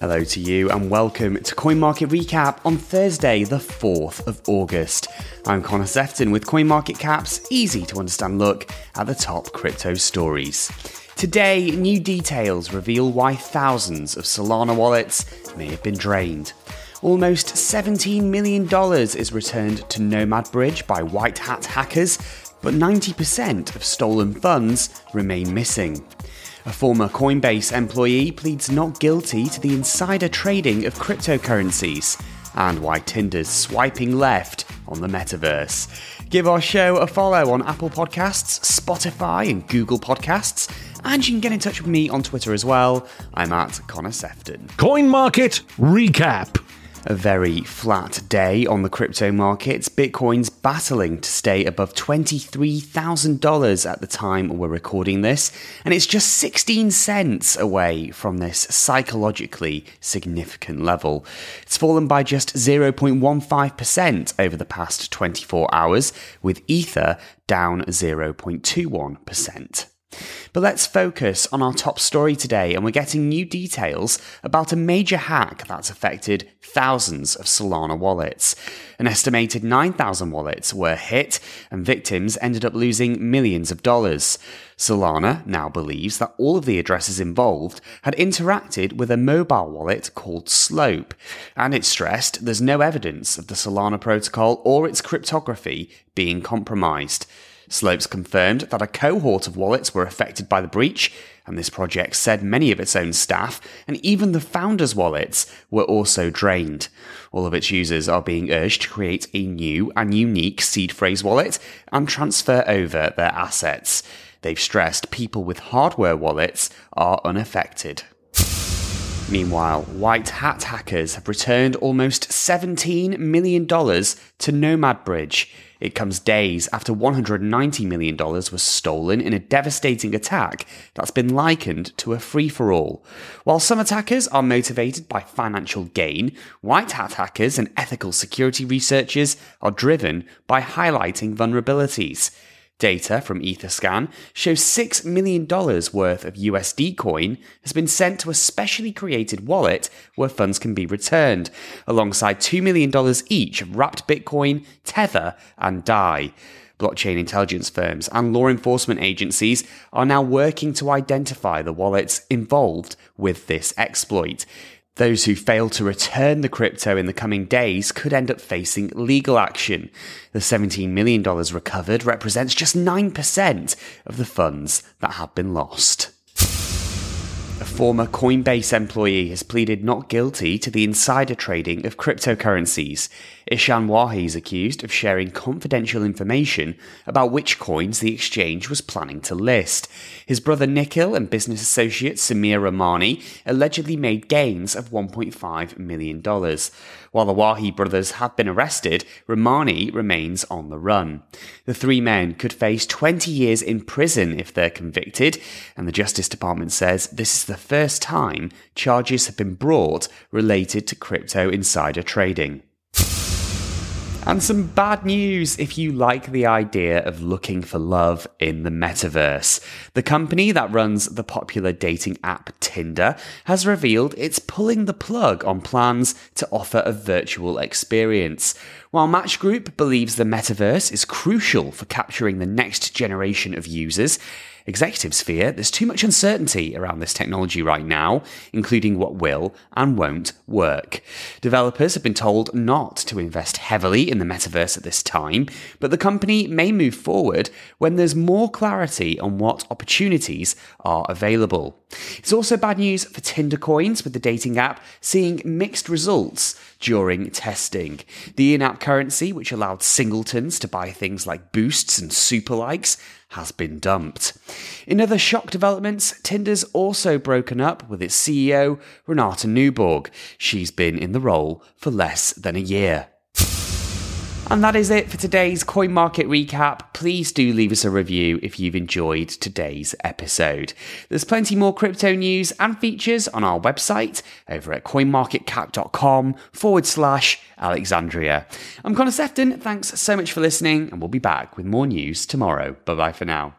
Hello to you and welcome to Coin Market Recap on Thursday, the 4th of August. I'm Connor Sefton with Coin Market Cap's easy to understand look at the top crypto stories. Today, new details reveal why thousands of Solana wallets may have been drained. Almost $17 million is returned to Nomad Bridge by white hat hackers, but 90% of stolen funds remain missing. A former Coinbase employee pleads not guilty to the insider trading of cryptocurrencies, and why Tinder's swiping left on the metaverse. Give our show a follow on Apple Podcasts, Spotify, and Google Podcasts. And you can get in touch with me on Twitter as well. I'm at Connor Sefton. Coin Market Recap. A very flat day on the crypto markets. Bitcoin's battling to stay above $23,000 at the time we're recording this, and it's just 16 cents away from this psychologically significant level. It's fallen by just 0.15% over the past 24 hours, with Ether down 0.21%. But let's focus on our top story today, and we're getting new details about a major hack that's affected thousands of Solana wallets. An estimated 9,000 wallets were hit, and victims ended up losing millions of dollars. Solana now believes that all of the addresses involved had interacted with a mobile wallet called Slope, and it stressed there's no evidence of the Solana protocol or its cryptography being compromised. Slopes confirmed that a cohort of wallets were affected by the breach, and this project said many of its own staff and even the founders' wallets were also drained. All of its users are being urged to create a new and unique seed phrase wallet and transfer over their assets. They've stressed people with hardware wallets are unaffected. Meanwhile, white hat hackers have returned almost $17 million to Nomad Bridge. It comes days after $190 million was stolen in a devastating attack that's been likened to a free for all. While some attackers are motivated by financial gain, white hat hackers and ethical security researchers are driven by highlighting vulnerabilities. Data from Etherscan shows $6 million worth of USD coin has been sent to a specially created wallet where funds can be returned, alongside $2 million each of wrapped Bitcoin, Tether, and DAI. Blockchain intelligence firms and law enforcement agencies are now working to identify the wallets involved with this exploit. Those who fail to return the crypto in the coming days could end up facing legal action. The $17 million recovered represents just 9% of the funds that have been lost. Former Coinbase employee has pleaded not guilty to the insider trading of cryptocurrencies. Ishan Wahi is accused of sharing confidential information about which coins the exchange was planning to list. His brother Nikhil and business associate Samir Ramani allegedly made gains of $1.5 million. While the Wahi brothers have been arrested, Ramani remains on the run. The three men could face 20 years in prison if they're convicted, and the Justice Department says this is the first time charges have been brought related to crypto insider trading. And some bad news if you like the idea of looking for love in the metaverse. The company that runs the popular dating app Tinder has revealed it's pulling the plug on plans to offer a virtual experience. While Match Group believes the metaverse is crucial for capturing the next generation of users, Executives fear there's too much uncertainty around this technology right now, including what will and won't work. Developers have been told not to invest heavily in the metaverse at this time, but the company may move forward when there's more clarity on what opportunities are available. It's also bad news for Tinder coins, with the dating app seeing mixed results during testing. The in app currency, which allowed singletons to buy things like boosts and super likes, has been dumped. In other shock developments, Tinder's also broken up with its CEO, Renate Nyborg. She's been in the role for less than a year. And that is it for today's coin market recap. Please do leave us a review if you've enjoyed today's episode. There's plenty more crypto news and features on our website over at coinmarketcap.com forward slash Alexandria. I'm Connor Sefton. Thanks so much for listening, and we'll be back with more news tomorrow. Bye bye for now.